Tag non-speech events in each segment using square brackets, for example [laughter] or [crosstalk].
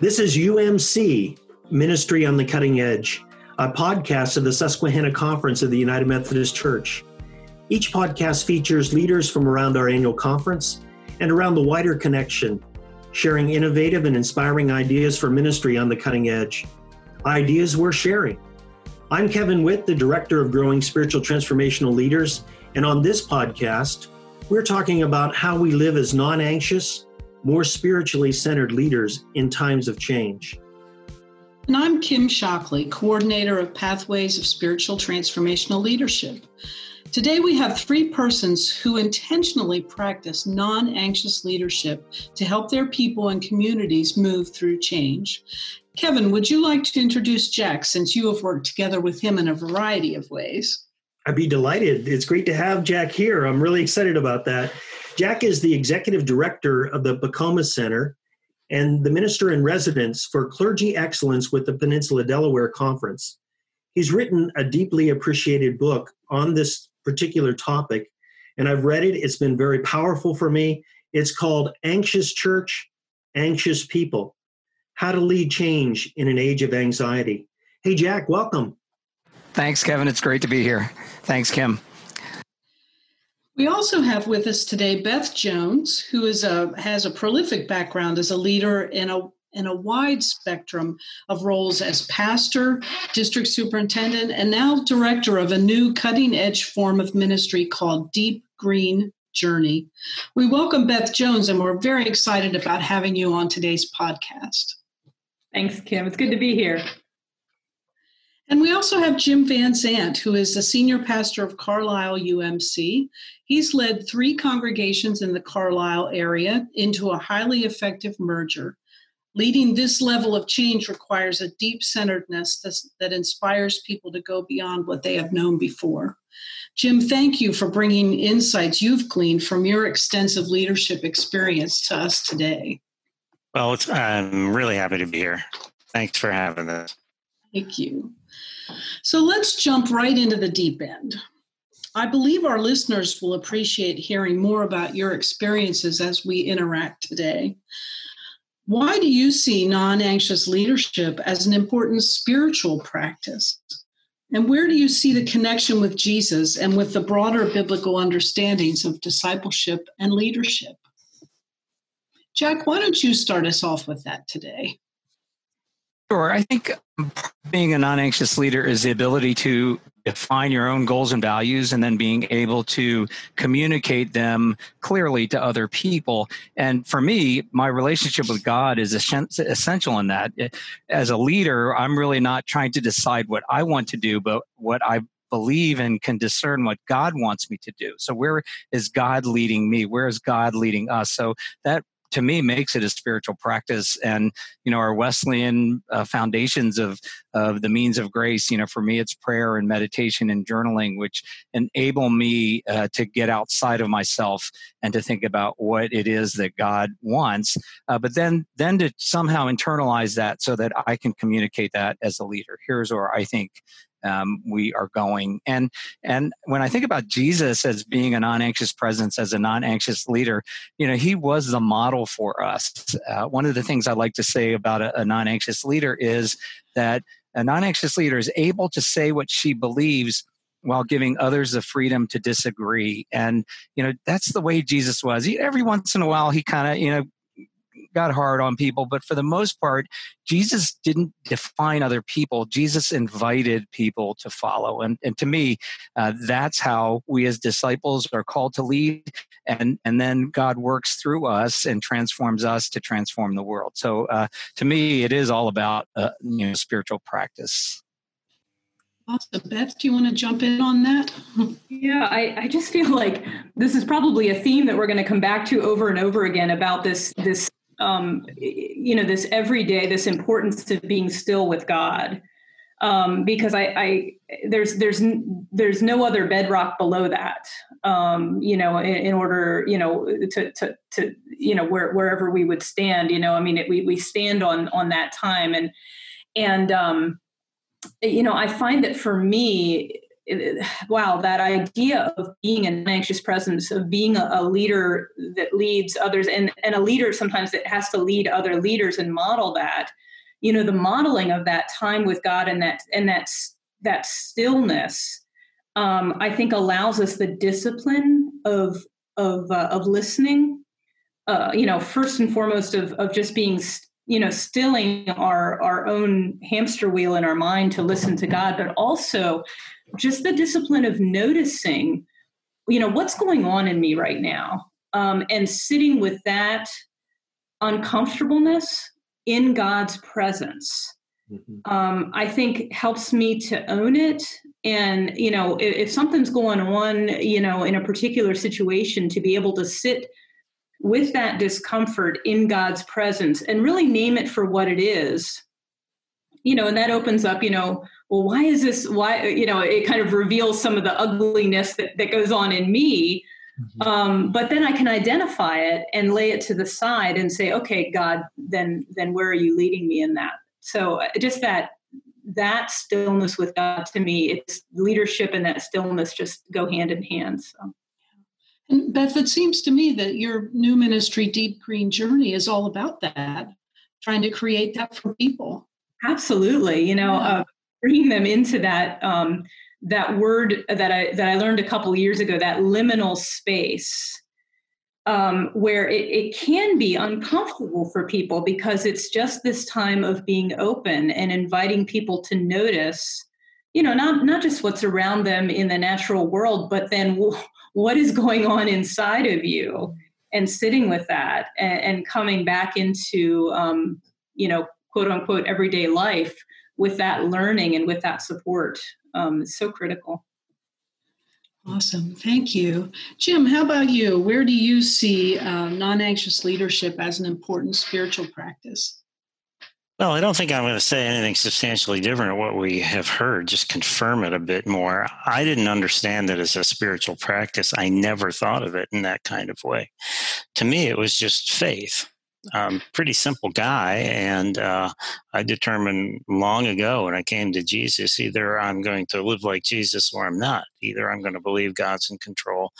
This is UMC, Ministry on the Cutting Edge, a podcast of the Susquehanna Conference of the United Methodist Church. Each podcast features leaders from around our annual conference and around the wider connection, sharing innovative and inspiring ideas for ministry on the cutting edge. Ideas we're sharing. I'm Kevin Witt, the Director of Growing Spiritual Transformational Leaders, and on this podcast, we're talking about how we live as non anxious, more spiritually centered leaders in times of change. And I'm Kim Shockley, Coordinator of Pathways of Spiritual Transformational Leadership. Today, we have three persons who intentionally practice non anxious leadership to help their people and communities move through change. Kevin, would you like to introduce Jack since you have worked together with him in a variety of ways? I'd be delighted. It's great to have Jack here. I'm really excited about that. Jack is the executive director of the Pecometh Center and the minister in residence for clergy excellence with the Peninsula Delaware Conference. He's written a deeply appreciated book on this particular topic, and I've read it. It's been very powerful for me. It's called Anxious Church, Anxious People How to Lead Change in an Age of Anxiety. Hey, Jack, welcome. Thanks, Kevin. It's great to be here. Thanks, Kim. We also have with us today Beth Jones, who is a, has a prolific background as a leader in a in a wide spectrum of roles as pastor, district superintendent, and now director of a new cutting edge form of ministry called Deep Green Journey. We welcome Beth Jones, and we're very excited about having you on today's podcast. Thanks, Kim. It's good to be here. And we also have Jim Van Zant, who is the senior pastor of Carlisle UMC. He's led three congregations in the Carlisle area into a highly effective merger. Leading this level of change requires a deep centeredness that inspires people to go beyond what they have known before. Jim, thank you for bringing insights you've gleaned from your extensive leadership experience to us today. Well, I'm really happy to be here. Thanks for having us. Thank you. So let's jump right into the deep end. I believe our listeners will appreciate hearing more about your experiences as we interact today. Why do you see non anxious leadership as an important spiritual practice? And where do you see the connection with Jesus and with the broader biblical understandings of discipleship and leadership? Jack, why don't you start us off with that today? Sure. I think being a non anxious leader is the ability to define your own goals and values and then being able to communicate them clearly to other people. And for me, my relationship with God is essential in that. As a leader, I'm really not trying to decide what I want to do, but what I believe and can discern what God wants me to do. So where is God leading me? Where is God leading us? So that to me makes it a spiritual practice. And you know our wesleyan uh, foundations of of the means of grace you know for me it's prayer and meditation and journaling which enable me uh, to get outside of myself and to think about what it is that god wants uh, but then then to somehow internalize that so that i can communicate that as a leader. Here's where i think um, we are going. And and when I think about Jesus as being a non-anxious presence, as a non-anxious leader, you know, he was the model for us. Uh, one of the things I like to say about a, a non-anxious leader is that a non-anxious leader is able to say what she believes while giving others the freedom to disagree and you know that's the way jesus was he, every once in a while he kind of you know got hard on people, but for the most part, Jesus didn't define other people. Jesus invited people to follow. And, and to me, uh, that's how we as disciples are called to lead. And, and then God works through us and transforms us to transform the world. So uh, to me, it is all about uh, you know, spiritual practice. Awesome. Beth, do you want to jump in on that? [laughs] Yeah, I, I just feel like this is probably a theme that we're going to come back to over and over again about this this um, you know this every day this importance of being still with god. Um, because I, I, there's there's there's no other bedrock below that um, you know in, in, order you know to to to you know where, wherever we would stand you know I mean it, we we stand on on that time. And and um, you know I find that for me wow, that idea of being an anxious presence, of being a, a, leader that leads others, and, and a leader sometimes that has to lead other leaders and model that, you know, the modeling of that time with God and that and that that stillness, um, I think allows us the discipline of of uh, of listening. Uh, you know, first and foremost of of just being you know stilling our our own hamster wheel in our mind to listen to god but also just the discipline of noticing you know what's going on in me right now um, and sitting with that uncomfortableness in god's presence mm-hmm. um, i think helps me to own it and you know if, if something's going on you know in a particular situation to be able to sit with that discomfort in god's presence and really name it for what it is you know and that opens up you know well why is this why you know it kind of reveals some of the ugliness that, that goes on in me. Mm-hmm. um, but then i can identify it and lay it to the side and say okay god then then where are you leading me in that? So uh, just that that stillness with god to me it's leadership and that stillness just go hand in hand so and Beth, it seems to me that your new ministry, Deep Green Journey, is all about that, trying to create that for people. Absolutely. You know, yeah. uh, bringing them into that um, that word that I that I learned a couple years ago, that liminal space, um, where it, it can be uncomfortable for people because it's just this time of being open and inviting people to notice, you know, not not just what's around them in the natural world, but then what is going on inside of you, and sitting with that and, and coming back into, um, you know, quote unquote everyday life with that learning and with that support um, is so critical. Awesome. Thank you. Jim, how about you? Where do you see uh, non anxious leadership as an important spiritual practice? Well, I don't think I'm going to say anything substantially different of what we have heard, just confirm it a bit more. I didn't understand it as a spiritual practice. I never thought of it in that kind of way. To me, it was just faith um, pretty simple guy, and uh, I determined long ago when I came to Jesus, either I'm going to live like Jesus or I'm not. Either I'm going to believe God's in control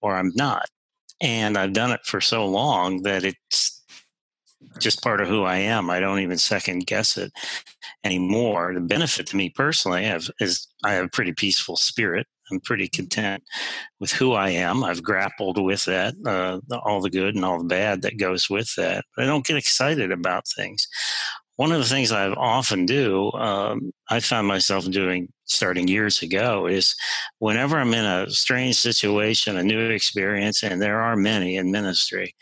or I'm not. And I've done it for so long that it's just part of who I am. I don't even second guess it anymore. The benefit to me personally is I have a pretty peaceful spirit. I'm pretty content with who I am. I've grappled with that, uh, all the good and all the bad that goes with that. But I don't get excited about things. One of the things I often do, um, I found myself doing starting years ago, is whenever I'm in a strange situation, a new experience, and there are many in ministry,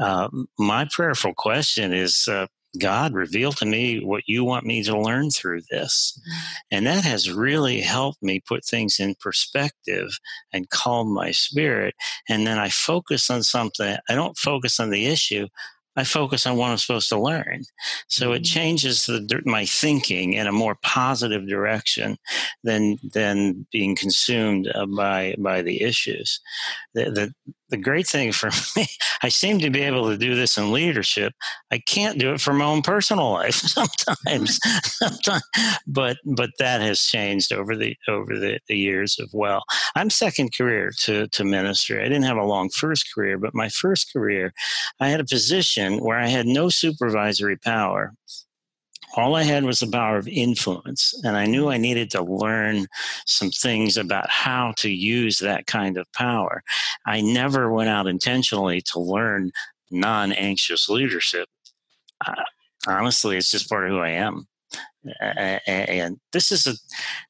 uh, my prayerful question is uh, God, reveal to me what you want me to learn through this. Mm-hmm. And that has really helped me put things in perspective and calm my spirit. And then I focus on something. I don't focus on the issue. I focus on what I'm supposed to learn. So it mm-hmm. changes the, my thinking in a more positive direction than than being consumed uh, by by the issues. The, the the great thing for [laughs] me, I seem to be able to do this in leadership. I can't do it for my own personal life [laughs] sometimes, sometimes [laughs] but but that has changed over the over the, the years of well. I'm second career to to ministry. I didn't have a long first career, but my first career, I had a position where I had no supervisory power all I had was the power of influence. And I knew I needed to learn some things about how to use that kind of power. I never went out intentionally to learn non anxious leadership. Uh, honestly, it's just part of who I am. Uh, and this is a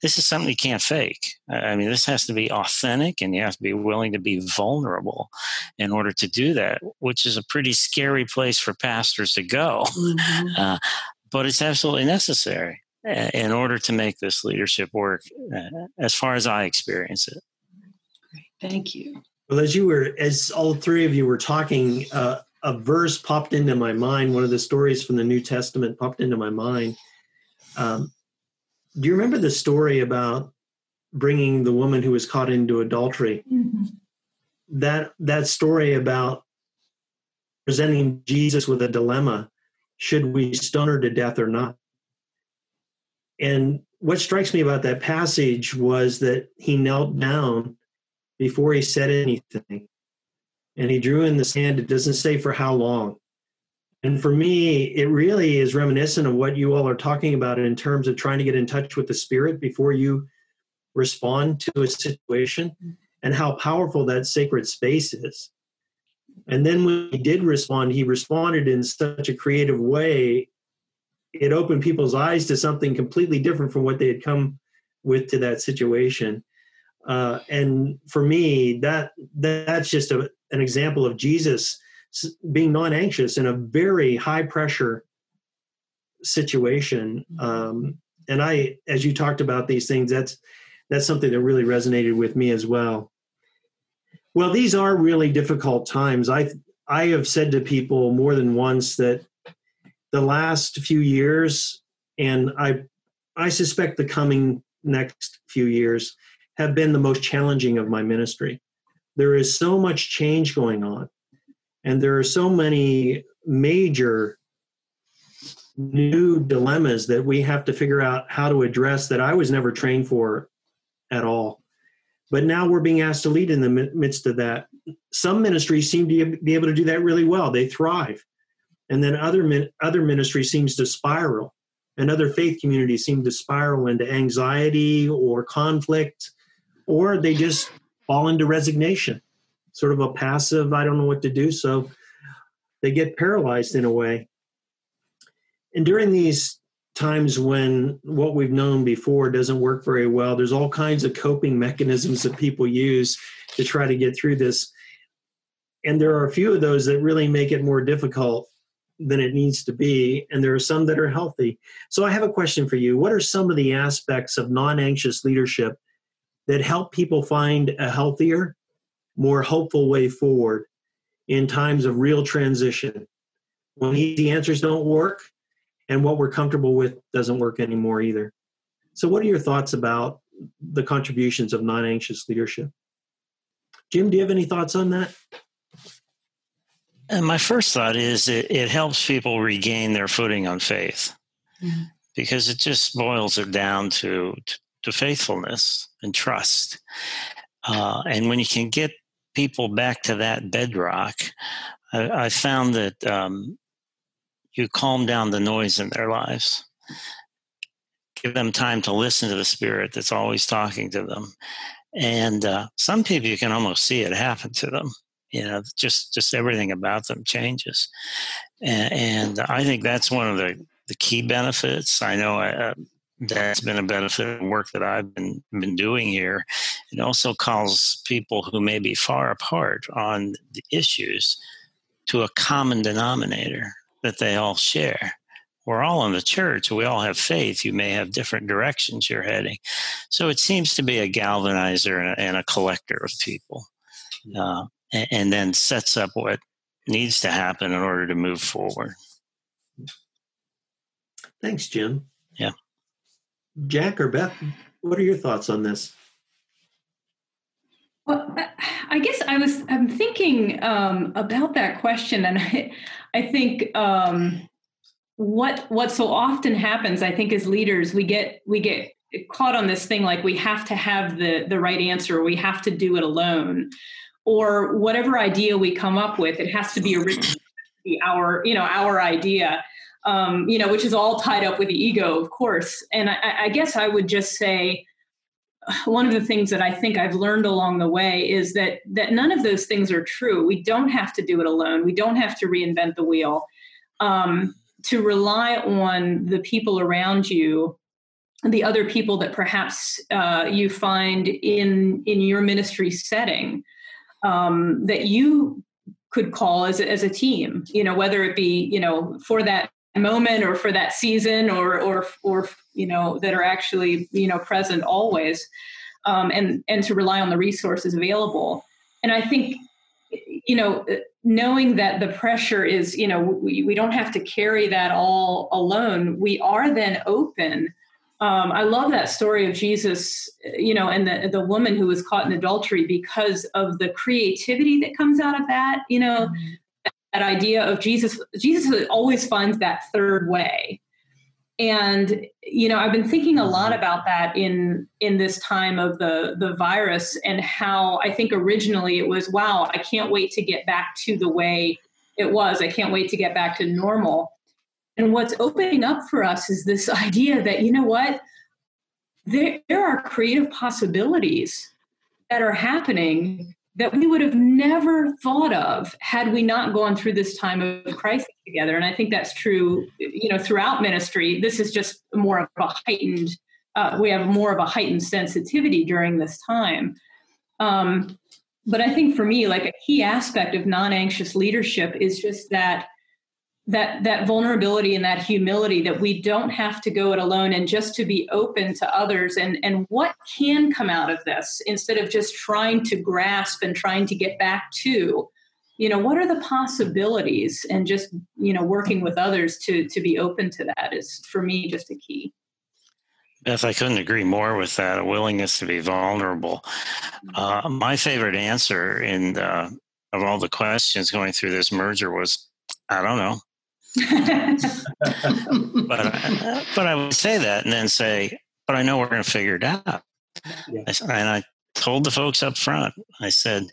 this is something you can't fake. I mean, this has to be authentic, and you have to be willing to be vulnerable in order to do that, which is a pretty scary place for pastors to go. Mm-hmm. [laughs] Uh, but it's absolutely necessary uh, in order to make this leadership work uh, as far as I experience it. Great. Thank you. Well, as you were, as all three of you were talking, uh, a verse popped into my mind. One of the stories from the New Testament popped into my mind. Um, do you remember the story about bringing the woman who was caught into adultery? Mm-hmm. That that story about presenting Jesus with a dilemma should we stone her to death or not? And what strikes me about that passage was that he knelt down before he said anything and he drew in the sand. It doesn't say for how long. And for me, it really is reminiscent of what you all are talking about in terms of trying to get in touch with the spirit before you respond to a situation and how powerful that sacred space is. And then when he did respond, he responded in such a creative way. It opened people's eyes to something completely different from what they had come with to that situation. Uh, and for me, that that's just a, an example of Jesus being non-anxious in a very high pressure situation. Um, and I, as you talked about these things, that's that's something that really resonated with me as well. Well, these are really difficult times. I I have said to people more than once that the last few years, and I I suspect the coming next few years, have been the most challenging of my ministry. There is so much change going on, and there are so many major new dilemmas that we have to figure out how to address that I was never trained for at all. But now we're being asked to lead in the midst of that. Some ministries seem to be able to do that really well. They thrive. And then other other ministry seems to spiral. And other faith communities seem to spiral into anxiety or conflict, or they just fall into resignation, sort of a passive, I don't know what to do. So they get paralyzed in a way. And during these times when what we've known before doesn't work very well. There's all kinds of coping mechanisms that people use to try to get through this. And there are a few of those that really make it more difficult than it needs to be. And there are some that are healthy. So I have a question for you. What are some of the aspects of non anxious leadership that help people find a healthier, more hopeful way forward in times of real transition? When easy answers don't work, and what we're comfortable with doesn't work anymore either. So, what are your thoughts about the contributions of non anxious leadership? Jim, do you have any thoughts on that? And my first thought is it, it helps people regain their footing on faith mm-hmm. because it just boils it down to, to, to faithfulness and trust. Uh, and when you can get people back to that bedrock, I, I found that um, you calm down the noise in their lives. Give them time to listen to the spirit that's always talking to them. And uh, some people you can almost see it happen to them. You know, just just everything about them changes, and, and I think that's one of the the key benefits. I know uh, that's been a benefit of work that I've been been doing here. It also calls people who may be far apart on the issues to a common denominator that they all share. We're all in the church. We all have faith. You may have different directions you're heading. So it seems to be a galvanizer and a, and a collector of people, uh, and, and then sets up what needs to happen in order to move forward. Thanks, Jim. Yeah. Jack or Beth, what are your thoughts on this? Well, I guess I was I'm thinking um, about that question, and [laughs] I, I think um, what what so often happens, I think, as leaders, we get we get caught on this thing like we have to have the the right answer, we have to do it alone, or whatever idea we come up with, it has to be original, our you know our idea, um, you know, which is all tied up with the ego, of course. And I, I guess I would just say one of the things that I think I've learned along the way is that that none of those things are true. We don't have to do it alone. We don't have to reinvent the wheel. Um, to rely on the people around you, the other people that perhaps uh, you find in in your ministry setting um, that you could call as a, as a team. You know, whether it be you know for that moment or for that season or or or you know that are actually you know present always um, and and to rely on the resources available. And i think you know knowing that the pressure is you know we, we don't have to carry that all alone we are then open. Um, i love that story of jesus you know and the, the woman who was caught in adultery because of the creativity that comes out of that you know mm-hmm. that idea of Jesus, Jesus always finds that third way. And you know i've been thinking a lot mm-hmm. about that in in this time of the the virus and how i think originally it was wow i can't wait to get back to the way it was. I can't wait to get back to normal. And what's opening up for us is this idea that you know what? There, there are creative possibilities that are happening that we would have never thought of had we not gone through this time of crisis together. And I think that's true, you know, throughout ministry. This is just more of a heightened, uh, we have more of a heightened sensitivity during this time. Um, but I think for me, like a key aspect of non anxious leadership is just that that that vulnerability and that humility that we don't have to go it alone and just to be open to others and and what can come out of this instead of just trying to grasp and trying to get back to you know what are the possibilities and just you know working with others to to be open to that is for me just a key Beth, I couldn't agree more with that. A willingness to be vulnerable. Uh, my favorite answer in uh, of all the questions going through this merger was, I don't know. [laughs] but I, but I would say that and then say, but I know we're going to figure it out. Yeah. And I told the folks up front, I said,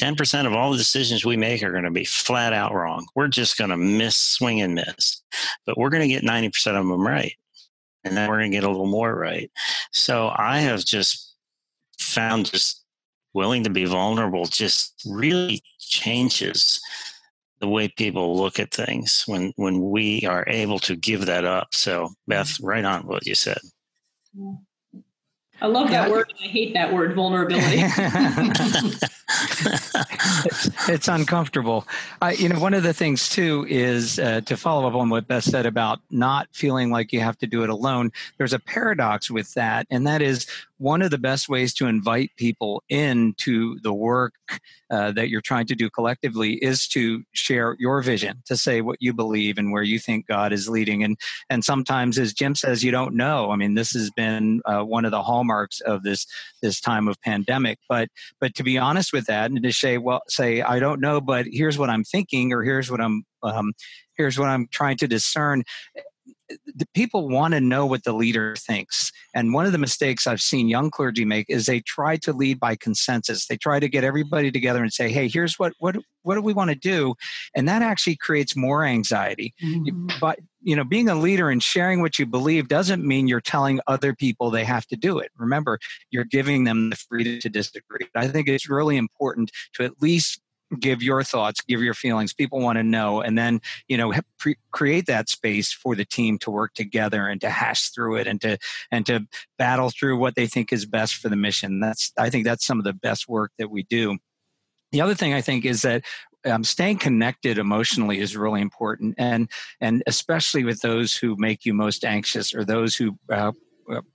10% of all the decisions we make are going to be flat out wrong. We're just going to miss, swing and miss, but we're going to get 90% of them right. And then we're going to get a little more right. So I have just found just willing to be vulnerable just really changes the way people look at things when when we are able to give that up. So Beth, mm-hmm. right on what you said. I love that word. I hate that word, vulnerability. [laughs] [laughs] it's, [laughs] it's, uncomfortable. You know, one of the things too is uh, to follow up on what Beth said about not feeling like you have to do it alone. There's a paradox with that, and that is one of the best ways to invite people into the work uh, that you're trying to do collectively is to share your vision, to say what you believe and where you think God is leading. And and sometimes, as Jim says, you don't know. I mean, this has been uh, one of the hallmarks of this this time of pandemic. But but to be honest with that, and to say, well, say I don't know, but here's what I'm thinking, or here's what I'm um, here's what I'm trying to discern the people want to know what the leader thinks. And one of the mistakes I've seen young clergy make is they try to lead by consensus. They try to get everybody together and say, "Hey, here's what what what do we want to do?" And that actually creates more anxiety. Mm-hmm. But you know, being a leader and sharing what you believe doesn't mean you're telling other people they have to do it. Remember, you're giving them the freedom to disagree. I think it's really important to at least give your thoughts give your feelings people want to know and then you know pre- create that space for the team to work together and to hash through it and to and to battle through what they think is best for the mission. That's i think that's some of the best work that we do. The other thing i think is that um, staying connected emotionally is really important and and especially with those who make you most anxious or those who uh,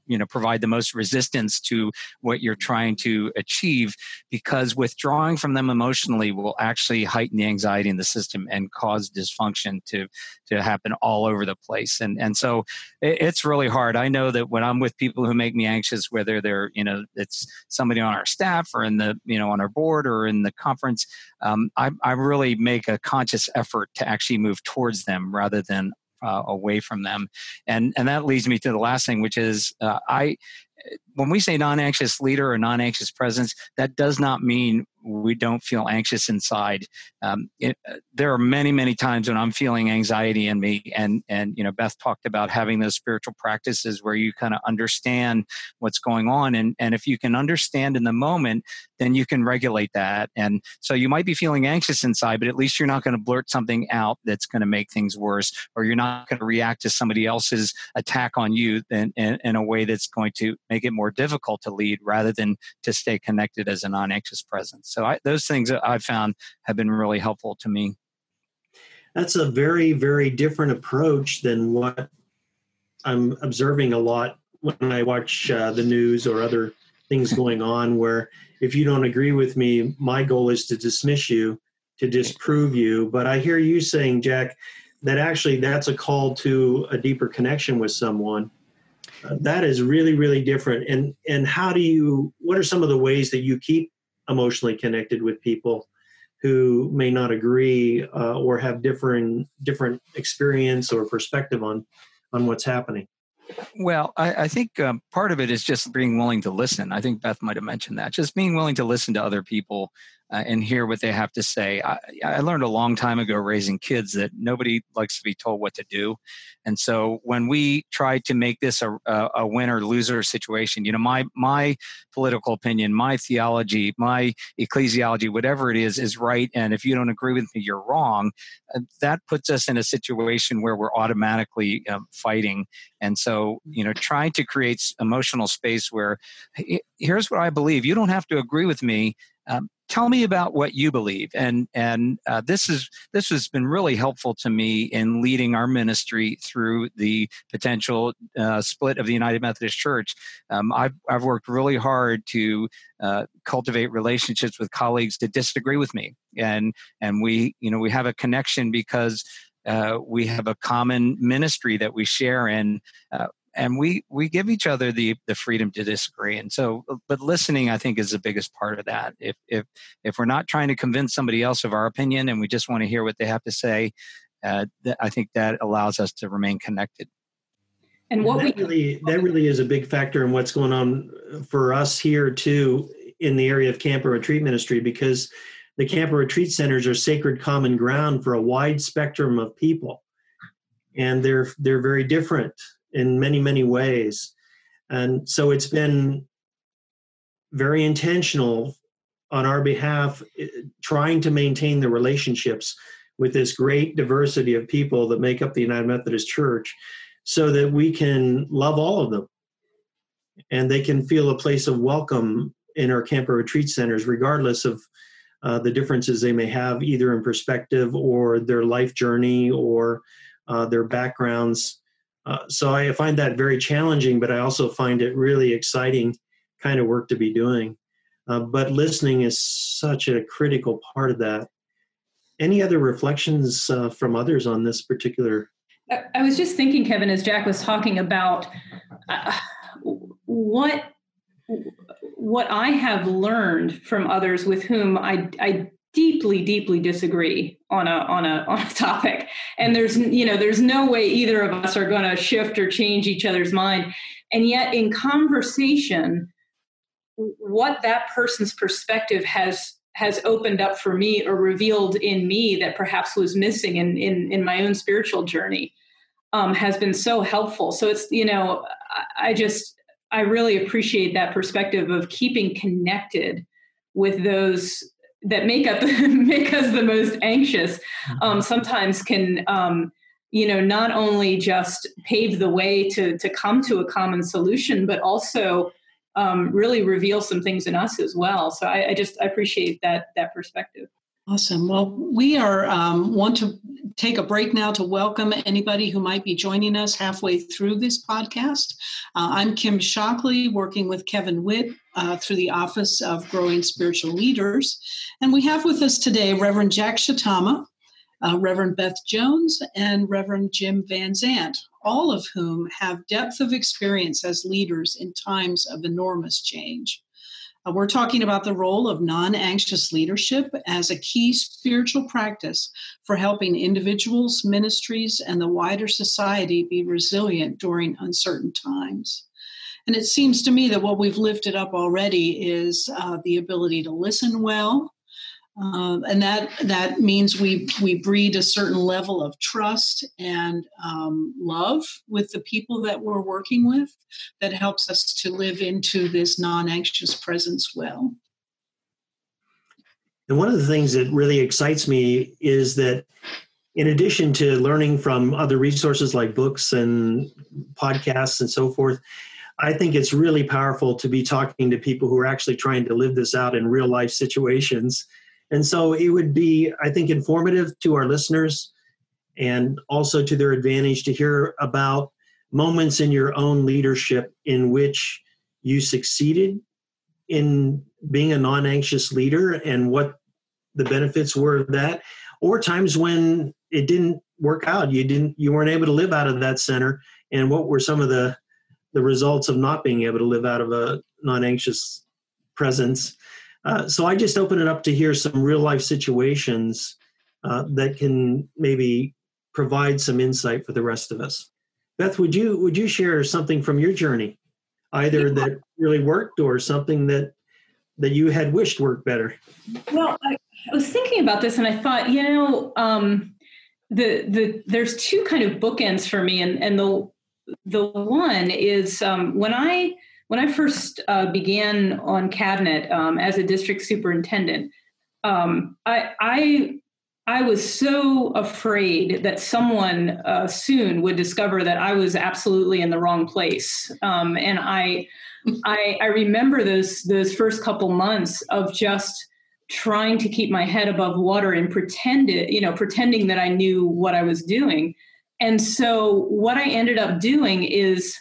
you know provide the most resistance to what you're trying to achieve because withdrawing from them emotionally will actually heighten the anxiety in the system and cause dysfunction to to happen all over the place. And and so it's really hard. I know that when i'm with people who make me anxious whether they're you know it's somebody on our staff or in the you know on our board or in the conference um, I, I really make a conscious effort to actually move towards them rather than uh, away from them. And and that leads me to the last thing, which is uh, I when we say non-anxious leader or non-anxious presence, that does not mean we don't feel anxious inside. Um, it, uh, there are many, many times when I'm feeling anxiety in me, and and you know Beth talked about having those spiritual practices where you kind of understand what's going on, and and if you can understand in the moment, then you can regulate that. And so you might be feeling anxious inside, but at least you're not going to blurt something out that's going to make things worse, or you're not going to react to somebody else's attack on you in, in, in a way that's going to make it more difficult to lead rather than to stay connected as a non-anxious presence. So I, those things that I've found have been really helpful to me. That's a very, very different approach than what I'm observing a lot when I watch uh, the news or other things [laughs] going on. Where if you don't agree with me, my goal is to dismiss you, to disprove you. But I hear you saying, Jack, that actually that's a call to a deeper connection with someone. Uh, that is really, really different. And and how do you? What are some of the ways that you keep emotionally connected with people who may not agree uh, or have different different experience or perspective on on what's happening Well, I, I think um, part of it is just being willing to listen. I think Beth might have mentioned that. Just being willing to listen to other people uh, and hear what they have to say. I, I, learned a long time ago raising kids that nobody likes to be told what to do. And so when we tried to make this a, a, a winner loser situation, you know, my, my political opinion, my theology, my ecclesiology, whatever it is, is right. And if you don't agree with me, you're wrong. Uh, that puts us in a situation where we're automatically um, fighting. And so, you know, trying to create emotional space where here's what I believe. You don't have to agree with me. Um, tell me about what you believe and and uh, this is this has been really helpful to me in leading our ministry through the potential uh, split of the united methodist church. Um, I've, I've worked really hard to uh, cultivate relationships with colleagues that disagree with me and and we you know we have a connection because uh, we have a common ministry that we share and uh, and we we give each other the the freedom to disagree. And so but listening i think is the biggest part of that. If if if we're not trying to convince somebody else of our opinion and we just want to hear what they have to say uh, th- i think that allows us to remain connected. And what that we really that really is a big factor in what's going on for us here too in the area of camp and retreat ministry because the camp and retreat centers are sacred common ground for a wide spectrum of people. And they're they're very different in many, many ways. And so it's been very intentional on our behalf, eh, trying to maintain the relationships with this great diversity of people that make up the United Methodist Church so that we can love all of them and they can feel a place of welcome in our camp or retreat centers, regardless of uh, the differences they may have, either in perspective or their life journey or uh, their backgrounds. Uh, so I find that very challenging, but I also find it really exciting kind of work to be doing. Uh, but listening is such a critical part of that. Any other reflections uh, from others on this particular? I was just thinking, Kevin, as Jack was talking about uh, what what I have learned from others with whom I, I deeply deeply disagree on a on a [laughs] on a topic. And there's you know there's no way either of us are going to shift or change each other's mind. And yet in conversation what that person's perspective has has opened up for me or revealed in me that perhaps was missing in in, in my own spiritual journey um, has been so helpful. So it's you know I, I just i really appreciate that perspective of keeping connected with those that make up [laughs] make us the most anxious um, mm-hmm. sometimes can um, you know not only just pave the way to to come to a common solution but also um, really reveal some things in us as well so I, I just I appreciate that that perspective Awesome. Well, we are um, want to take a break now to welcome anybody who might be joining us halfway through this podcast. Uh, I'm Kim Shockley, working with Kevin Witt uh, through the Office of Growing Spiritual Leaders, and we have with us today Reverend Jack Shitama, uh, Reverend Beth Jones, and Reverend Jim Van Zant, all of whom have depth of experience as leaders in times of enormous change. Uh, we're talking about the role of non anxious leadership as a key spiritual practice for helping individuals, ministries, and the wider society be resilient during uncertain times. And it seems to me that what we've lifted up already is uh, the ability to listen well, um, and that that means we we breed a certain level of trust and um, love with the people that we're working with that helps us to live into this non-anxious presence well. And one of the things that really excites me is that in addition to learning from other resources like books and podcasts and so forth I think it's really powerful to be talking to people who are actually trying to live this out in real life situations and so it would be, I think, informative to our listeners and also to their advantage to hear about moments in your own leadership in which you succeeded in being a non anxious leader and what the benefits were of that, or times when it didn't work out. You didn't, you weren't able to live out of that center, and what were some of the the results of not being able to live out of a non anxious presence uh, so I just open it up to hear some real life situations uh, that can maybe provide some insight for the rest of us. Beth, would you would you share something from your journey, either yeah. that really worked or something that that you had wished worked better? Well, I, I was thinking about this, and I thought, you know, um, the the there's two kind of bookends for me, and and the the one is um, when I when I first uh, began on cabinet um, as a district superintendent, um, I, I I was so afraid that someone uh, soon would discover that I was absolutely in the wrong place, um, and I, I, I remember those those first couple months of just trying to keep my head above water and pretended, you know, pretending that I knew what I was doing. And so what I ended up doing is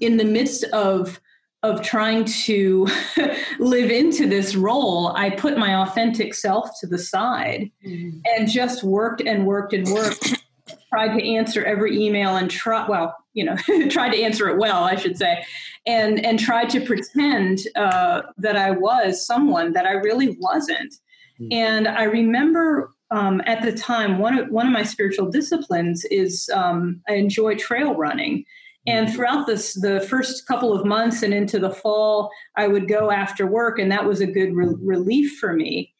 in the midst of of trying to [laughs] live into this role, I put my authentic self to the side mm-hmm. and just worked and worked and worked, tried to answer every email and try, well, you know, [laughs] tried to answer it well, I should say, and, and tried to pretend uh, that I was someone that I really wasn't. Mm-hmm. And I remember um, at the time, one of, one of my spiritual disciplines is um, I enjoy trail running. And mm-hmm. throughout this, the first couple of months and into the fall, I would go after work, and that was a good re- relief for me.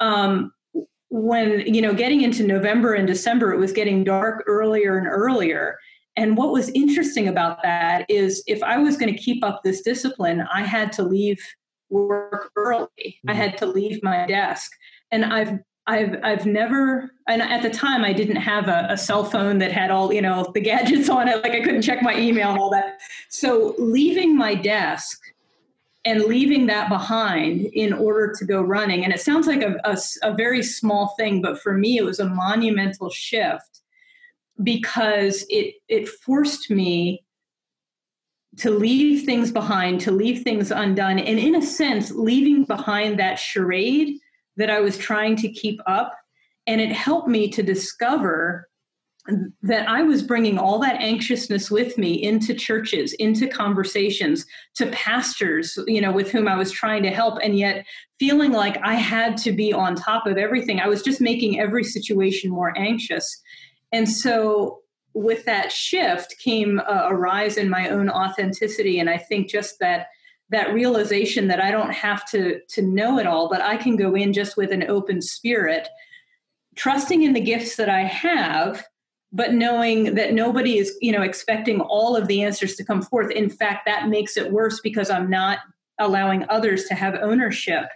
Um, when you know, getting into November and December, it was getting dark earlier and earlier. And what was interesting about that is, if I was going to keep up this discipline, I had to leave work early. Mm-hmm. I had to leave my desk, and I've I've I've never and at the time I didn't have a, a, cell phone that had all you know the gadgets on it like I couldn't check my email and all that. So leaving my desk and leaving that behind in order to go running and it sounds like a, a, a very small thing but for me it was a monumental shift because it it forced me to leave things behind to leave things undone and in a sense leaving behind that charade that I was trying to keep up. And it helped me to discover that I was bringing all that anxiousness with me into churches, into conversations, to pastors, you know, with whom I was trying to help, and yet feeling like I had to be on top of everything. I was just making every situation more anxious. And so, with that shift came a, rise in my own authenticity. And I think just that that realization that I don't have to to know it all, but I can go in just with an open spirit, trusting in the gifts that I have, but knowing that nobody is, you know, expecting all of the answers to come forth. In fact, that makes it worse because I'm not allowing others to have ownership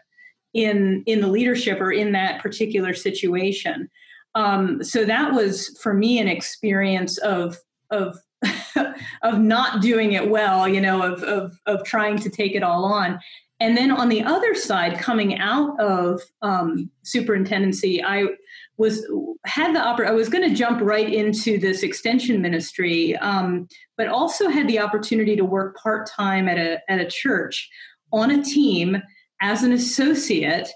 in in the leadership or in that particular situation. Um, so that was for me an experience of of [laughs] of not doing it well, you know, of, of, of trying to take it all on. And then on the other side, coming out of um, superintendency, I was had the opera. I was going to jump right into this extension ministry, um, but also had the opportunity to work part time at a at a church on a team as an associate.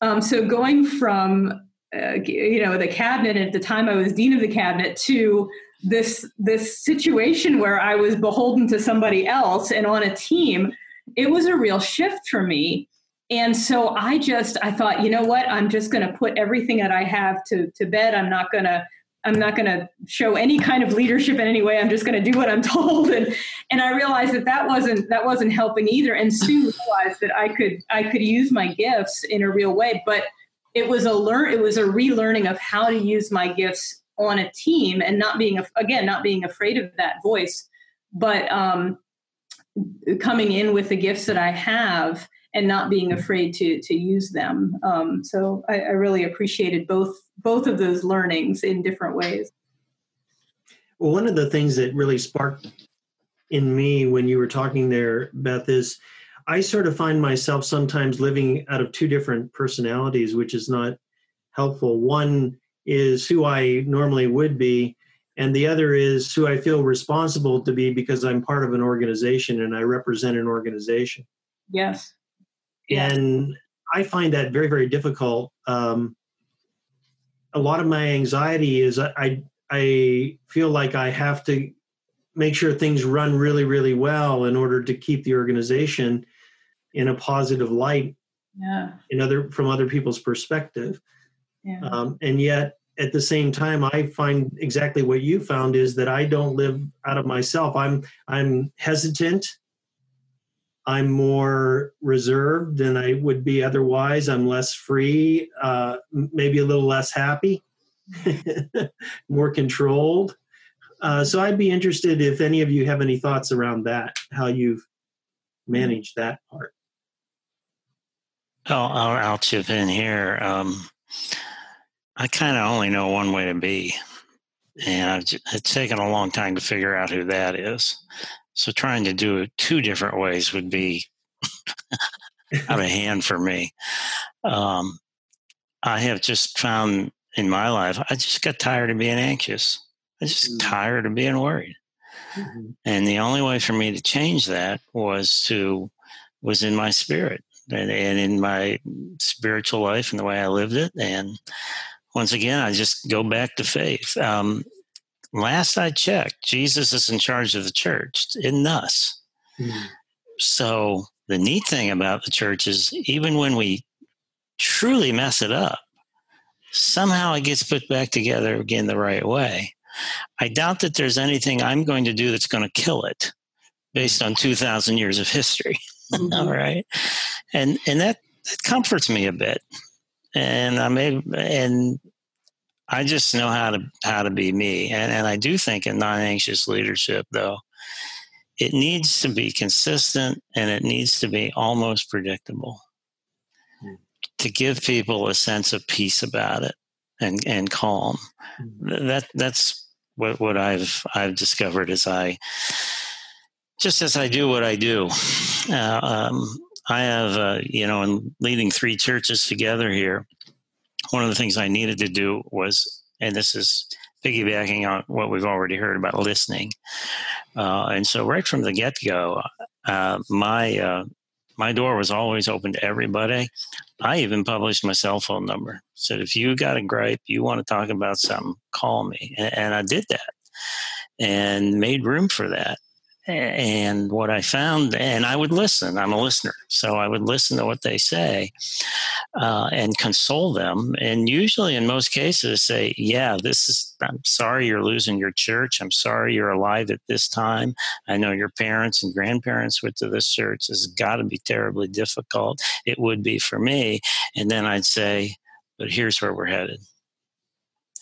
Um, so going from uh, you know the cabinet at the time I was dean of the cabinet to this this situation where I was beholden to somebody else and on a team, it was a real shift for me. And so I just I thought, you know what, I'm just going to put everything that I have to to bed. I'm not going to I'm not going to show any kind of leadership in any way. I'm just going to do what I'm [laughs] told. And and I realized that that wasn't that wasn't helping either. And soon realized that I could I could use my gifts in a real way. But it was a learn it was a relearning of how to use my gifts on a team and not being again not being afraid of that voice but um, coming in with the gifts that i have and not being afraid to to use them. Um, so I, I really appreciated both both of those learnings in different ways. Well one of the things that really sparked in me when you were talking there beth is i sort of find myself sometimes living out of two different personalities which is not helpful. One is who I normally would be, and the other is who I feel responsible to be because I'm part of an organization and I represent an organization. Yes. And I find that very, very difficult. Um, a lot of my anxiety is I, I feel like I have to make sure things run really, really well in order to keep the organization in a positive light. Yeah. In other from other people's perspective. Yeah. Um, and yet at the same time, I find exactly what you found is that I don't live out of myself. I'm I'm hesitant. I'm more reserved than I would be otherwise. I'm less free, uh, maybe a little less happy, [laughs] more controlled. Uh, so I'd be interested if any of you have any thoughts around that, how you've managed that part. Oh, I'll, I'll chip in here. Um, I kind of only know one way to be, and it's taken a long time to figure out who that is. So trying to do it two different ways would be [laughs] out of hand for me. Um, I have just found in my life, I just got tired of being anxious. I just mm-hmm. tired of being worried. Mm-hmm. And the only way for me to change that was to was in my spirit and, and in my spiritual life and the way I lived it. And once again, I just go back to faith. Um, last I checked, Jesus is in charge of the church, in us. Mm-hmm. So the neat thing about the church is even when we truly mess it up, somehow it gets put back together again the right way. I doubt that there's anything I'm going to do that's going to kill it based on 2000 years of history. [laughs] Mm-hmm. All right. And, and that, that comforts me a bit. And I may, and I just know how to, how to be me. And, and I do think in non-anxious leadership though, it needs to be consistent and it needs to be almost predictable mm. to give people a sense of peace about it and, and calm. Mm. That, that's what what I've I've discovered as I just as I do what I do. Uh, um, I have uh, you know, in leading three churches together here, one of the things I needed to do was, and this is piggybacking on what we've already heard about listening. Uh, and so, right from the get go, uh, my uh, my door was always open to everybody. I even published my cell phone number. Said, if you got a gripe, you want to talk about something, call me. And, and I did that and made room for that. And what I found, and I would listen, I'm a listener. So I would listen to what they say uh, and console them. And usually, in most cases, say, Yeah, this is, I'm sorry you're losing your church. I'm sorry you're alive at this time. I know your parents and grandparents went to this church. It's got to be terribly difficult. It would be for me. And then I'd say, But here's where we're headed.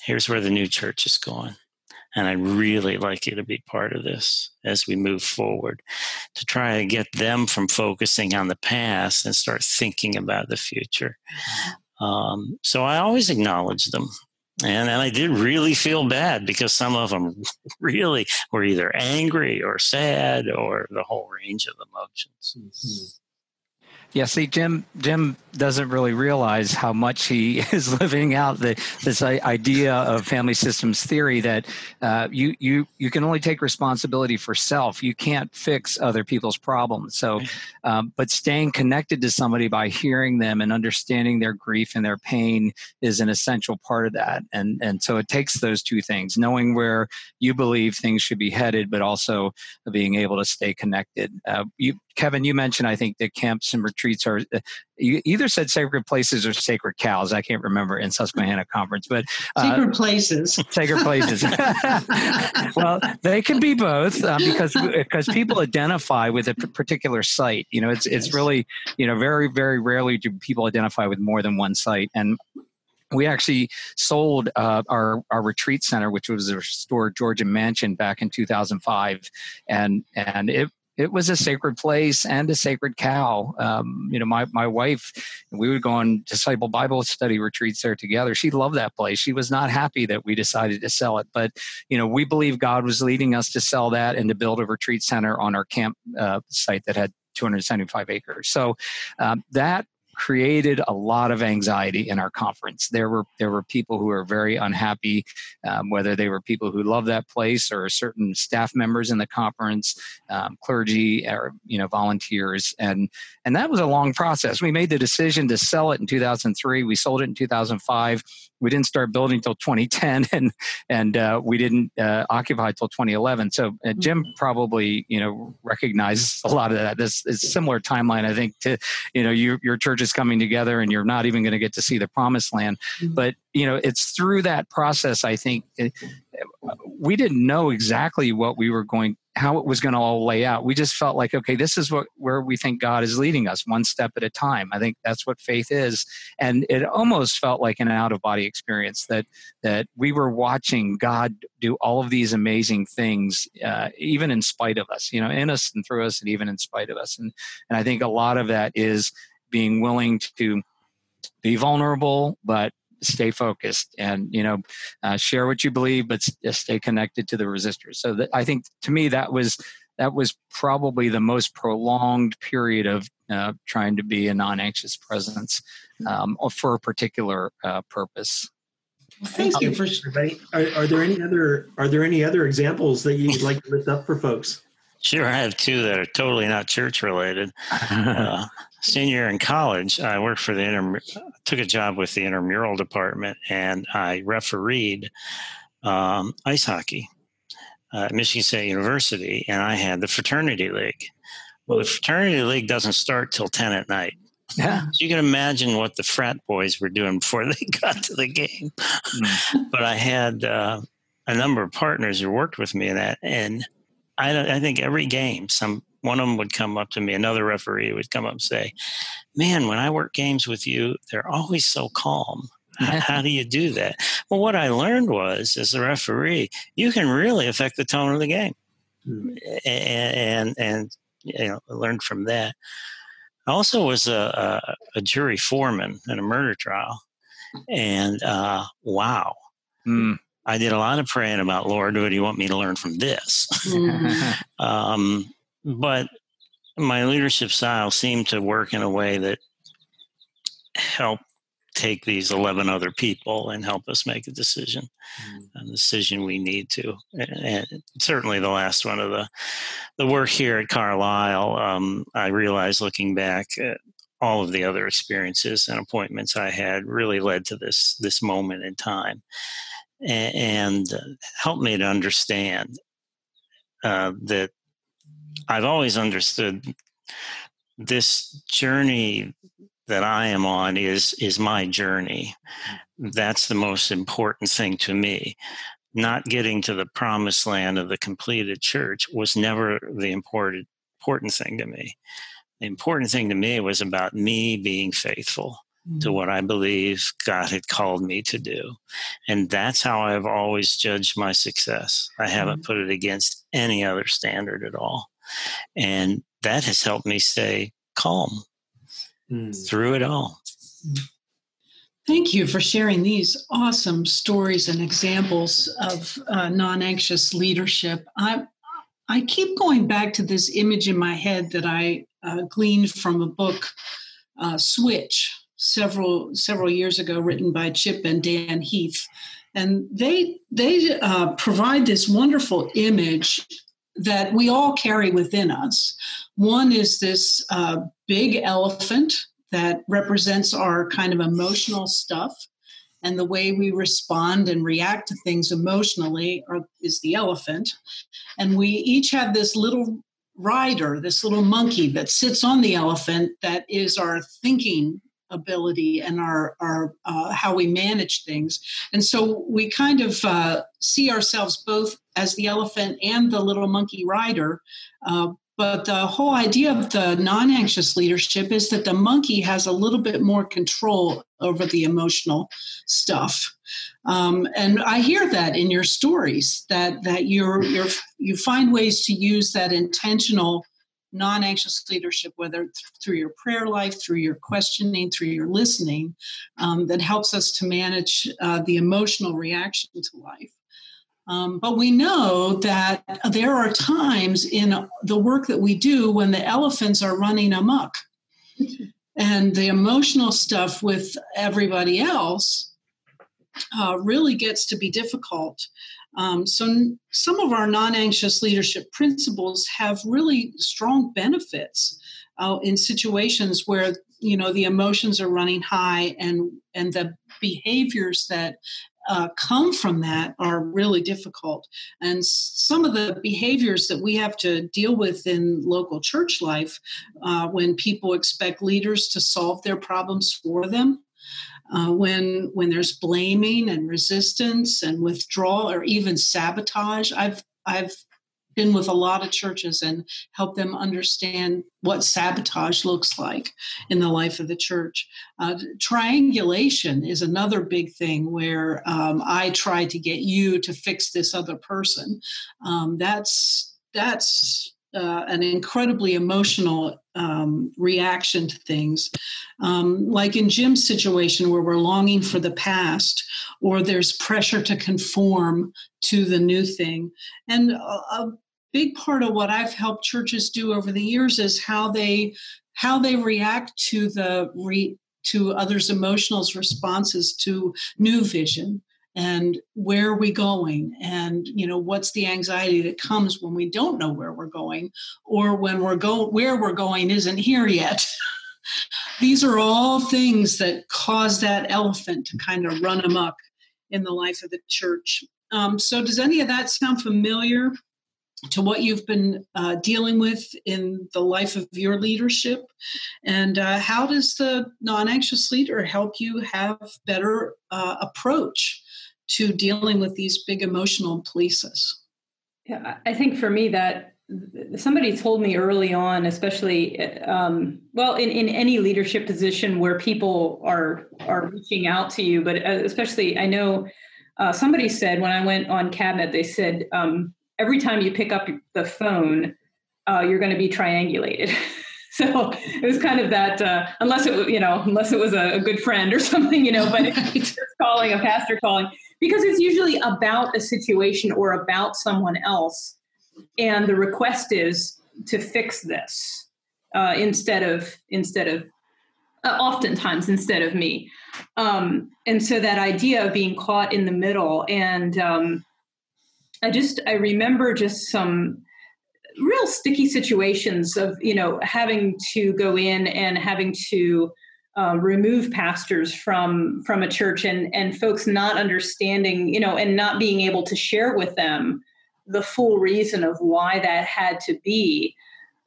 Here's where the new church is going and I'd really like you to be part of this as we move forward to try to get them from focusing on the past and start thinking about the future. Um, so I always acknowledge them. And, and I did really feel bad because some of them [laughs] really were either angry or sad or the whole range of emotions. Mm-hmm. Yeah, see, Jim Jim doesn't really realize how much he [laughs] is living out the, this idea of family systems theory that uh, you you you can only take responsibility for self. You can't fix other people's problems. So, um, but staying connected to somebody by hearing them and understanding their grief and their pain is an essential part of that. And and so it takes those two things: knowing where you believe things should be headed, but also being able to stay connected. Uh, you Kevin, you mentioned I think that camps and retreats are uh, you either said sacred places or sacred cows. I can't remember in Susquehanna conference, but uh, sacred places. [laughs] Sacred places. [laughs] well, they can be both um, because because people identify with a particular site. You know, it's it's really you know very very rarely do people identify with more than one site and we actually sold uh, our our retreat center, which was a restored Georgian mansion, back in 2005, and and it it was a sacred place and a sacred cow. Um, you know, my my wife, we would go on disciple Bible study retreats there together. She loved that place. She was not happy that we decided to sell it, but you know, we believe God was leading us to sell that and to build a retreat center on our camp uh, site that had 275 acres. So um, that created a lot of anxiety in our conference. There were there were people who were very unhappy, um, whether they were people who loved that place or certain staff members in the conference, um, clergy, or you know volunteers, and and that was a long process. We made the decision to sell it in 2003. We sold it in 2005. We didn't start building till 2010 [laughs] and and uh, we didn't uh, occupy till 2011 so uh, jim mm-hmm. probably you know recognizes a lot of that this is similar timeline i think to you know your, your church is coming together and you're not even going to get to see the promised land mm-hmm. but you know it's through that process i think it, we didn't know exactly what we were going how it was going to all lay out. We just felt like okay this is what where we think god is leading us one step at a time. I think that's what faith is. And it almost felt like an out of body experience that that we were watching god do all of these amazing things uh, even in spite of us you know in us and through us and even in spite of us. And and i think a lot of that is being willing to be vulnerable but stay focused and you know uh, share what you believe but stay connected to the resistors. So that, i think to me that was that was probably the most prolonged period of uh, trying to be a non-anxious presence um, for a particular uh, purpose. Well, thank you for everybody are, are there any other are there any other examples that you'd like to lift up for folks Sure, I have two that are totally not church related. [laughs] Uh, senior in college, I worked for the inter- took a job with the intramural department, and I refereed um, ice hockey at Michigan State University, and I had the fraternity league. Well, the fraternity league doesn't start till ten at night. Yeah. So you can imagine what the frat boys were doing before they [laughs] got to the game. Mm. but I had uh, a number of partners who worked with me in that, and I, I think every game, some one of them would come up to me, another referee would come up and say, "Man, when I work games with you, they're always so calm. [laughs] How do you do that?" Well, what I learned was, as a referee, you can really affect the tone of the game, mm. and, and and you know, I learned from that. I also was a, a, a jury foreman in a murder trial, and uh, wow. Mm. I did a lot of praying about, Lord, what do you want me to learn from this? Mm-hmm. [laughs] um, but my leadership style seemed to work in a way that helped take these 11 other people and help us make a decision mm-hmm. a decision we need to and certainly the last one of the the work here at carlisle um, i realized looking back at all of the other experiences and appointments i had really led to this this moment in time and uh, help me to understand uh, that I've always understood this journey that I am on is is my journey. That's the most important thing to me. Not getting to the promised land of the completed church was never the important important thing to me. The important thing to me was about me being faithful to mm-hmm. what I believe God had called me to do. And that's how I've always judged my success. I haven't mm-hmm. put it against any other standard at all. And that has helped me stay calm mm. through it all. Thank you for sharing these awesome stories and examples of uh, non anxious leadership. I, I keep going back to this image in my head that I uh, gleaned from a book, uh, Switch several several years ago, written by Chip and Dan Heath, and they they uh, provide this wonderful image that we all carry within us. One is this uh, big elephant that represents our kind of emotional stuff. And the way we respond and react to things emotionally are, is the elephant. And we each have this little rider, this little monkey that sits on the elephant that is our thinking ability and our, our uh, how we manage things. And so we kind of uh, see ourselves both as the elephant and the little monkey rider uh, but the whole idea of the non-anxious leadership is that the monkey has a little bit more control over the emotional stuff. Um, and i hear that in your stories that that you're, you're you find ways to use that intentional non anxious leadership, whether through your prayer life, through your questioning, through your listening, um, that helps us to manage uh, the emotional reaction to life. Um, but we know that there are times in the work that we do when the elephants are running amok. [laughs] And the emotional stuff with everybody else uh, really gets to be difficult. Um, so, some of our non anxious leadership principles have really strong benefits uh, in situations where you know the emotions are running high and and the behaviors that uh, come from that are really difficult. And some of the behaviors that we have to deal with in local church life, uh, when people expect leaders to solve their problems for them, uh, when when there's blaming and resistance and withdrawal or even sabotage. I've I've been with a lot of churches and helped them understand what sabotage looks like in the life of the church. Uh, triangulation is another big thing where um, I try to get you to fix this other person. Um, that's that's uh, an incredibly emotional um, reaction to things. Um, like in Jim's situation, where we're longing for the past, or there's pressure to conform to the new thing. And a, big part of what I've helped churches do over the years is how they how they react to the re, to others' emotional responses to new vision and where are we going? And you know what's the anxiety that comes when we don't know where we're going or when we're go where we're going isn't here yet? [laughs] These are all things that cause that elephant to kind of run amok in the life of the church. Um, so does any of that sound familiar to what you've been uh, dealing with in the life of your leadership? And uh, how does the non-anxious leader help you have better uh, approach to dealing with these big emotional places. Yeah i think for me that somebody told me early on especially um, well in, in any leadership position where people are are reaching out to you but uh, especially i know uh, somebody said when i went on cabinet they said um, every time you pick up the phone, uh, you're going to be triangulated. [laughs] so it was kind of that, uh, unless it you know, unless it was a, a, good friend or [laughs] something, you know, but [laughs] it's just calling a pastor calling because it's usually about a situation or about someone else, and the request is to fix this uh, instead of instead of uh, oftentimes instead of me. Um, and so that idea of being caught in the middle and um, I just I remember just some real sticky situations of you know having to go in and having to uh, remove pastors from from a church and and folks not understanding you know and not being able to share with them the full reason of why that had to be.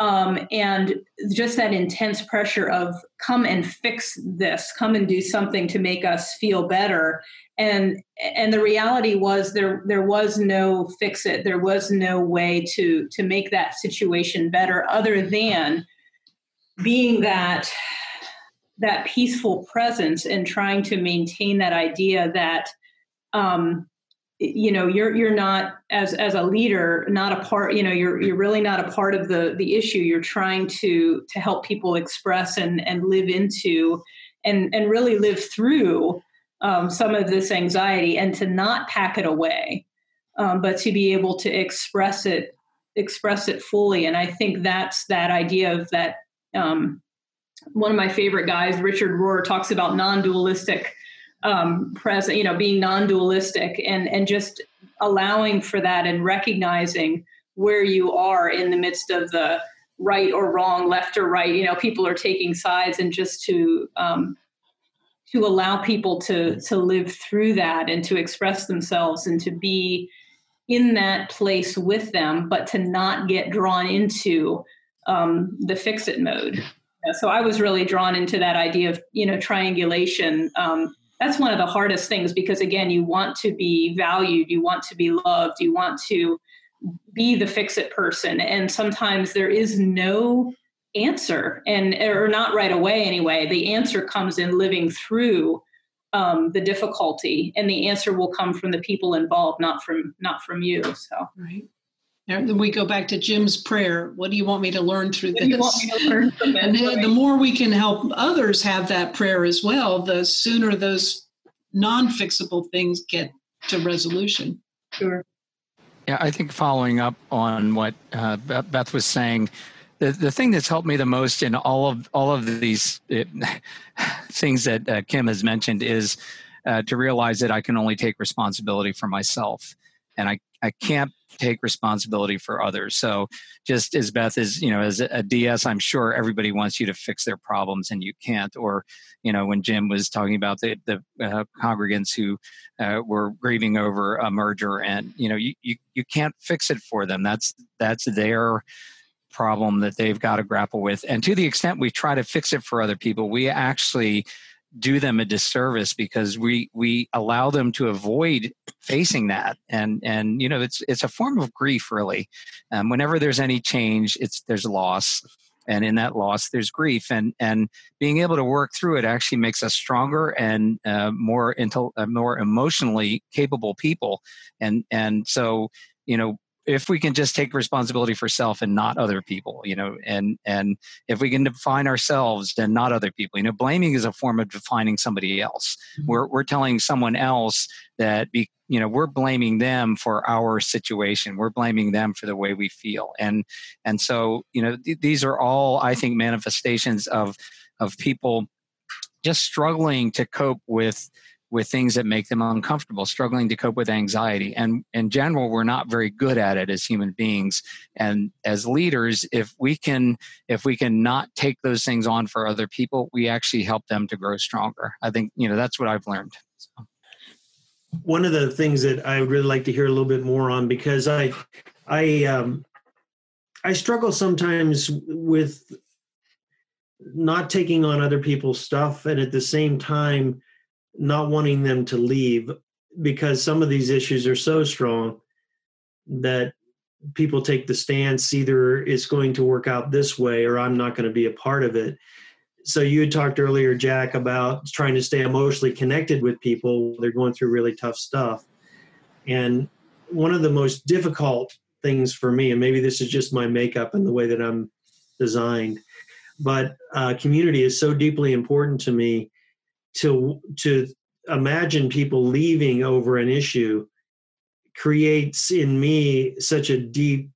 Um, and just that intense pressure of come and fix this come and do something to make us feel better. And and the reality was there there was no fix it. There was no way to to make that situation better other than being that that peaceful presence and trying to maintain that idea that um, you know you're you're not as as a leader not a part you know you're you're really not a part of the the issue. You're trying to to help people express and and live into and and really live through um, some of this anxiety and to not pack it away um, but to be able to express it express it fully. And i think that's that idea of that um, one of my favorite guys richard rohr talks about non-dualistic um, present, you know, being non-dualistic and and just allowing for that and recognizing where you are in the midst of the right or wrong, left or right. You know, people are taking sides, and just to um, to allow people to to live through that and to express themselves and to be in that place with them, but to not get drawn into um, the fix it mode. So I was really drawn into that idea of you know triangulation. Um, that's one of the hardest things because again you want to be valued you want to be loved you want to be the fix it person. And sometimes there is no answer and or not right away anyway. The answer comes in living through um, the difficulty and the answer will come from the people involved not from not from you so. Right and then we go back to Jim's prayer. What do you want me to learn through what this? Learn and the more we can help others have that prayer as well, the sooner those non-fixable things get to resolution. Sure. Yeah, I think following up on what uh, Beth was saying, the, the thing that's helped me the most in all of all of these it, [laughs] things that uh, Kim has mentioned is uh, to realize that I can only take responsibility for myself and I I can't take responsibility for others. So just as Beth is, you know, as a DS, I'm sure everybody wants you to fix their problems and you can't. Or, you know, when Jim was talking about the, the uh, congregants who uh, were grieving over a merger and, you know, you, you, you can't fix it for them. That's, that's their problem that they've got to grapple with. And to the extent we try to fix it for other people, we actually do them a disservice because we we allow them to avoid facing that. And and you know it's it's a form of grief really. Um, whenever there's any change it's there's loss. And in that loss there's grief. And and being able to work through it actually makes us stronger and uh, more into uh, more emotionally capable people. And and so you know if we can just take responsibility for self and not other people you know and and if we can define ourselves and not other people you know blaming is a form of defining somebody else. Mm-hmm. we're, we're telling someone else that be you know we're blaming them for our situation. We're blaming them for the way we feel. And and so you know th- these are all i think manifestations of of people just struggling to cope with with things that make them uncomfortable, struggling to cope with anxiety. And in general, we're not very good at it as human beings. And as leaders, if we can if we can not take those things on for other people, we actually help them to grow stronger. I think, you know, that's what I've learned. So. One of the things that I would really like to hear a little bit more on because I I um I struggle sometimes with not taking on other people's stuff and at the same time not wanting them to leave because some of these issues are so strong that people take the stance either it's going to work out this way or I'm not going to be a part of it. So you had talked earlier, Jack, about trying to stay emotionally connected with people. They're going through really tough stuff. And one of the most difficult things for me, and maybe this is just my makeup and the way that I'm designed, but uh, community is so deeply important to me to to imagine people leaving over an issue creates in me such a deep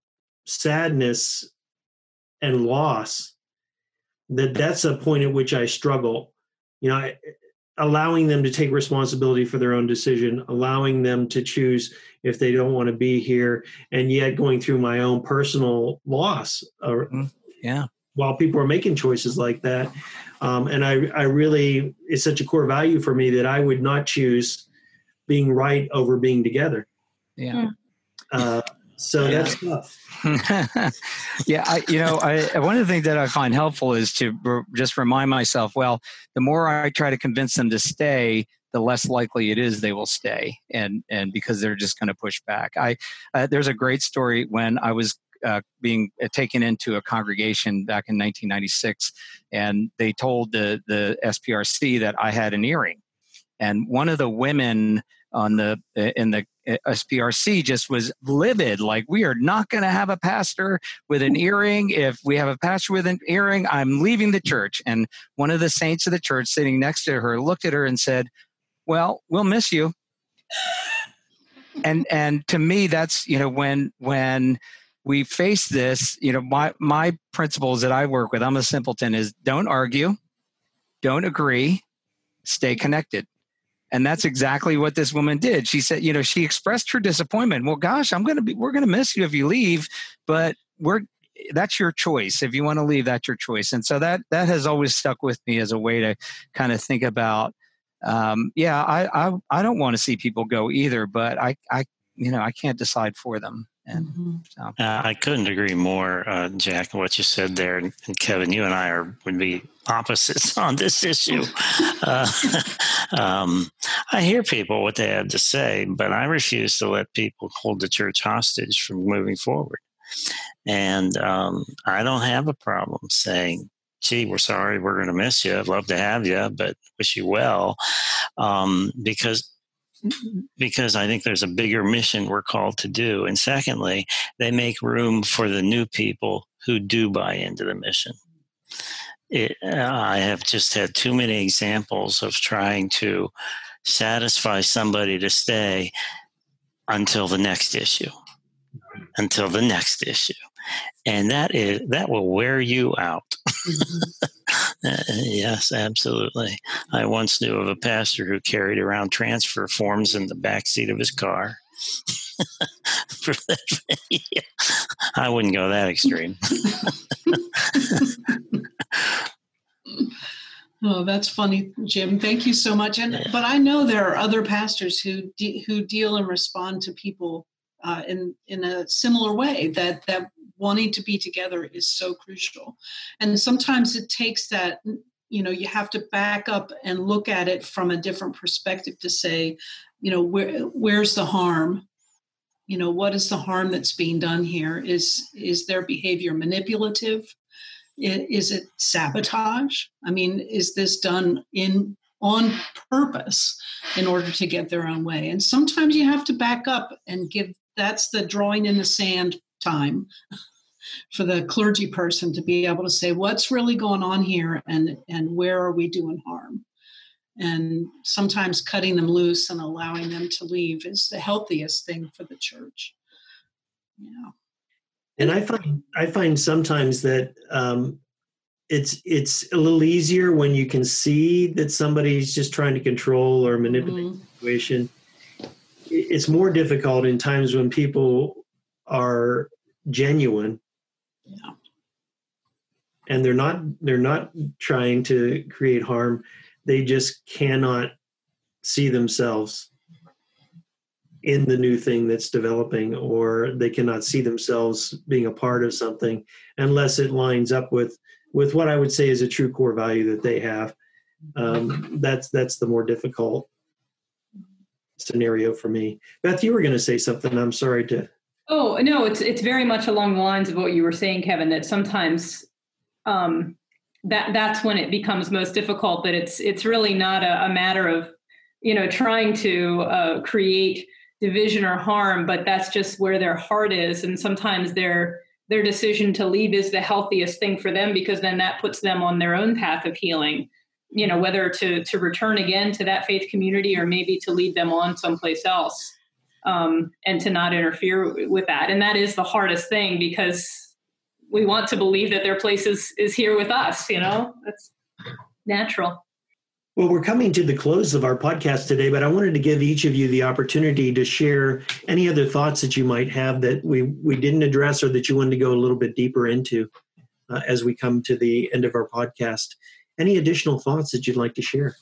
sadness and loss that that's a point at which I struggle. You know, allowing them to take responsibility for their own decision, allowing them to choose if they don't want to be here, and yet going through my own personal loss. Or, mm-hmm. yeah. While people are making choices like that, um, and I, I really, it's such a core value for me that I would not choose being right over being together. Yeah. Hmm. Uh, so yeah. that's tough. [laughs] yeah, I, you know, I, one of the things that I find helpful is to re- just remind myself, well, the more I try to convince them to stay, the less likely it is they will stay, and and because they're just going to push back. I uh, there's a great story when I was uh, being uh, taken into a congregation back in 1996, and they told the the SPRC that I had an earring, and one of the women on the uh, in the uh, SPRC just was livid. Like, we are not going to have a pastor with an [laughs] earring. If we have a pastor with an earring, I'm leaving the church. And one of the saints of the church sitting next to her looked at her and said, Well, we'll miss you. [laughs] and and to me that's you know when when we face this you know my my principles that i work with i'm a simpleton is don't argue don't agree stay connected. And that's exactly what this woman did. She said you know she expressed her disappointment. Well gosh i'm to be we're to miss you if you leave but we're that's your choice. If you want to leave that's your choice. And so that that has always stuck with me as a way to kind of think about um, yeah I, I i don't want to see people go either but i i you know i can't decide for them and mm-hmm. so. uh, I couldn't agree more, uh, Jack, what you said there. And, and, Kevin, you and I are would be opposites [laughs] on this issue. uh, [laughs] um, I hear people what they have to say, but I refuse to let people hold the church hostage from moving forward. And um, I don't have a problem saying, gee, we're sorry, we're going to miss you. I'd love to have you, but wish you well. Um, because because I think there's a bigger mission we're called to do. And secondly, they make room for the new people who do buy into the mission. It, I have just had too many examples of trying to satisfy somebody to stay until the next issue, until the next issue and that is that will wear you out. Mm-hmm. [laughs] uh, yes, absolutely. I once knew of a pastor who carried around transfer forms in the back seat of his car. [laughs] I wouldn't go that extreme. [laughs] oh, that's funny, Jim. Thank you so much. And but I know there are other pastors who de- who deal and respond to people uh, in in a similar way. That that wanting to be together is so crucial, and sometimes it takes that. You know, you have to back up and look at it from a different perspective to say, you know, where where's the harm? You know, what is the harm that's being done here? Is is their behavior manipulative? Is it sabotage? I mean, is this done in on purpose in order to get their own way? And sometimes you have to back up and give that's the drawing in the sand time for the clergy person to be able to say what's really going on here and and where are we doing harm? And sometimes cutting them loose and allowing them to leave is the healthiest thing for the church. Yeah. And i find i find sometimes that um, it's it's a little easier when you can see that somebody's just trying to control or manipulate mm-hmm. the situation. It's more difficult in times when people are genuine yeah. and they're not they're not trying to create harm they just cannot see themselves in the new thing that's developing or they cannot see themselves being a part of something unless it lines up with with what i would say is a true core value that they have um, that's that's the more difficult scenario for me. Beth, you were going to say something. I'm sorry to. Oh no, it's it's very much along the lines of what you were saying, Kevin. That sometimes um, that that's when it becomes most difficult. That it's it's really not a, a matter of you know trying to uh, create division or harm, but that's just where their heart is, and sometimes their their decision to leave is the healthiest thing for them because then that puts them on their own path of healing you know whether to to return again to that faith community or maybe to lead them on someplace else um, and to not interfere with that and that is the hardest thing because we want to believe that their place is is here with us you know that's natural well, we're coming to the close of our podcast today, but I wanted to give each of you the opportunity to share any other thoughts that you might have that we, we didn't address or that you wanted to go a little bit deeper into uh, as we come to the end of our podcast. Any additional thoughts that you'd like to share?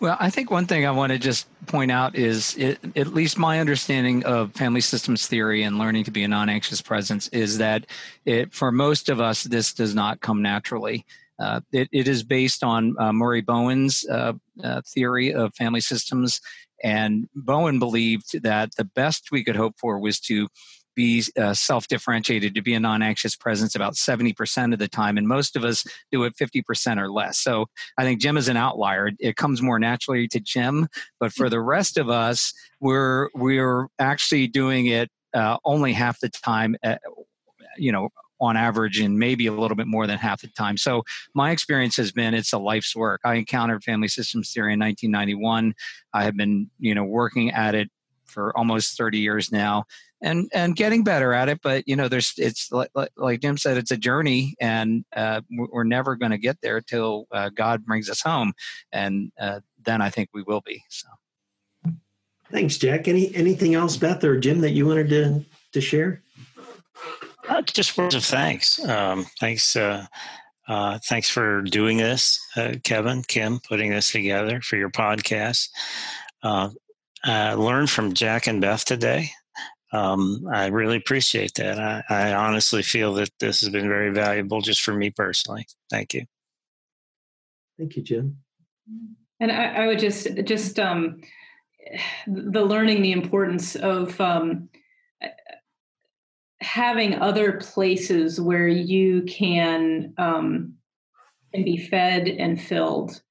Well, I think one thing I want to just point out is, it, at least my understanding of family systems theory and learning to be a non anxious presence is that it, for most of us, this does not come naturally. Uh, it, it is based on uh, Murray Bowen's uh, uh theory of family systems. And Bowen believed that the best we could hope for was to be uh, self differentiated, to be a non anxious presence about 70% of the time. And most of us do it 50% or less. So I think Jim is an outlier. It comes more naturally to Jim. But for the rest of us, we're, we're actually doing it uh, only half the time, at, you know, on average and maybe a little bit more than half the time. So my experience has been it's a life's work. I encountered family systems theory in 1991. I have been, you know, working at it for almost 30 years now and and getting better at it but you know there's it's like, like jim said it's a journey and uh, we're never going to get there till uh, god brings us home and uh, then i think we will be so. Thanks jack. Any anything else beth or jim that you wanted to to share? Uh, just words of thanks. Um, thanks uh, uh, thanks for doing this kevin kim putting this together for your podcast. Uh, learned from Jack and Beth today um, I really appreciate that. I, I, honestly feel that this has been very valuable just for me personally. Thank you. Thank you, Jim. And I, I would just just um, the learning the importance of um, having other places where you can um, can be fed and filled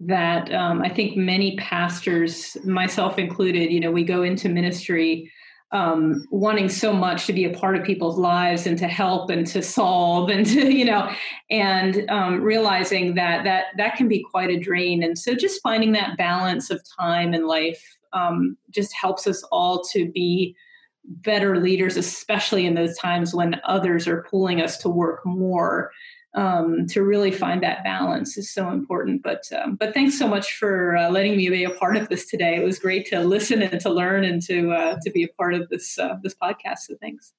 that um, I think many pastors, myself included, you know, we go into ministry um, wanting so much to be a part of people's lives and to help and to solve and to you know and um, realizing that that that can be quite a drain. And so just finding that balance of time and life um, just helps us all to be better leaders especially in those times when others are pulling us to work more um, to really find that balance is so important. But um, but thanks so much for uh, letting me be a part of this today. It was great to listen and to learn and to uh, to be a part of this uh, this podcast. So thanks.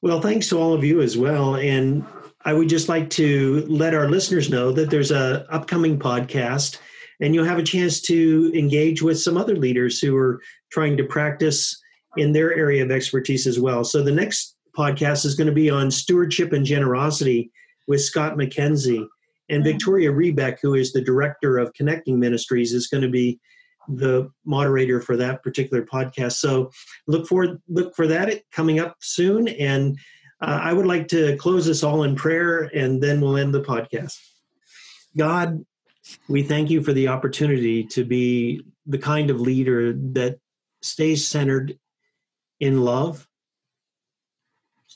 Well, thanks to all of you as well. And I would just like to let our listeners know that there's a upcoming podcast and you'll have a chance to engage with some other leaders who are trying to practice in their area of expertise as well. So the next podcast is going to be on stewardship and generosity with Scott McKenzie. And mm-hmm. Victoria Rebeck, who is the director of Connecting Ministries, is going to be the moderator for that particular podcast. So look for look for that coming up soon. And uh, I would like to close us all in prayer, and then we'll end the podcast. God, we thank you for the opportunity to be the kind of leader that stays centered in love,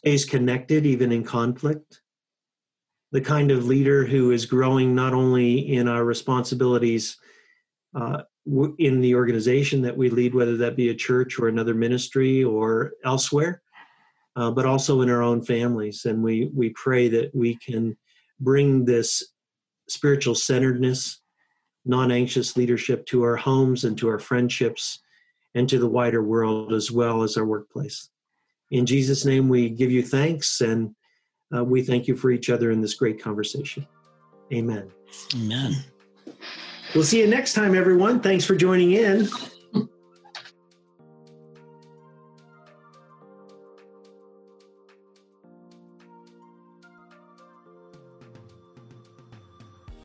stays connected even in conflict, the kind of leader who is growing not only in our responsibilities uh, in the organization that we lead, whether that be a church or another ministry or elsewhere, uh, but also in our own families. And we we pray that we can bring this spiritual centeredness, non-anxious leadership to our homes and to our friendships and to the wider world as well as our workplace. In Jesus' name, we give you thanks and uh, we thank you for each other in this great conversation. Amen. Amen. We'll see you next time, everyone. Thanks for joining in.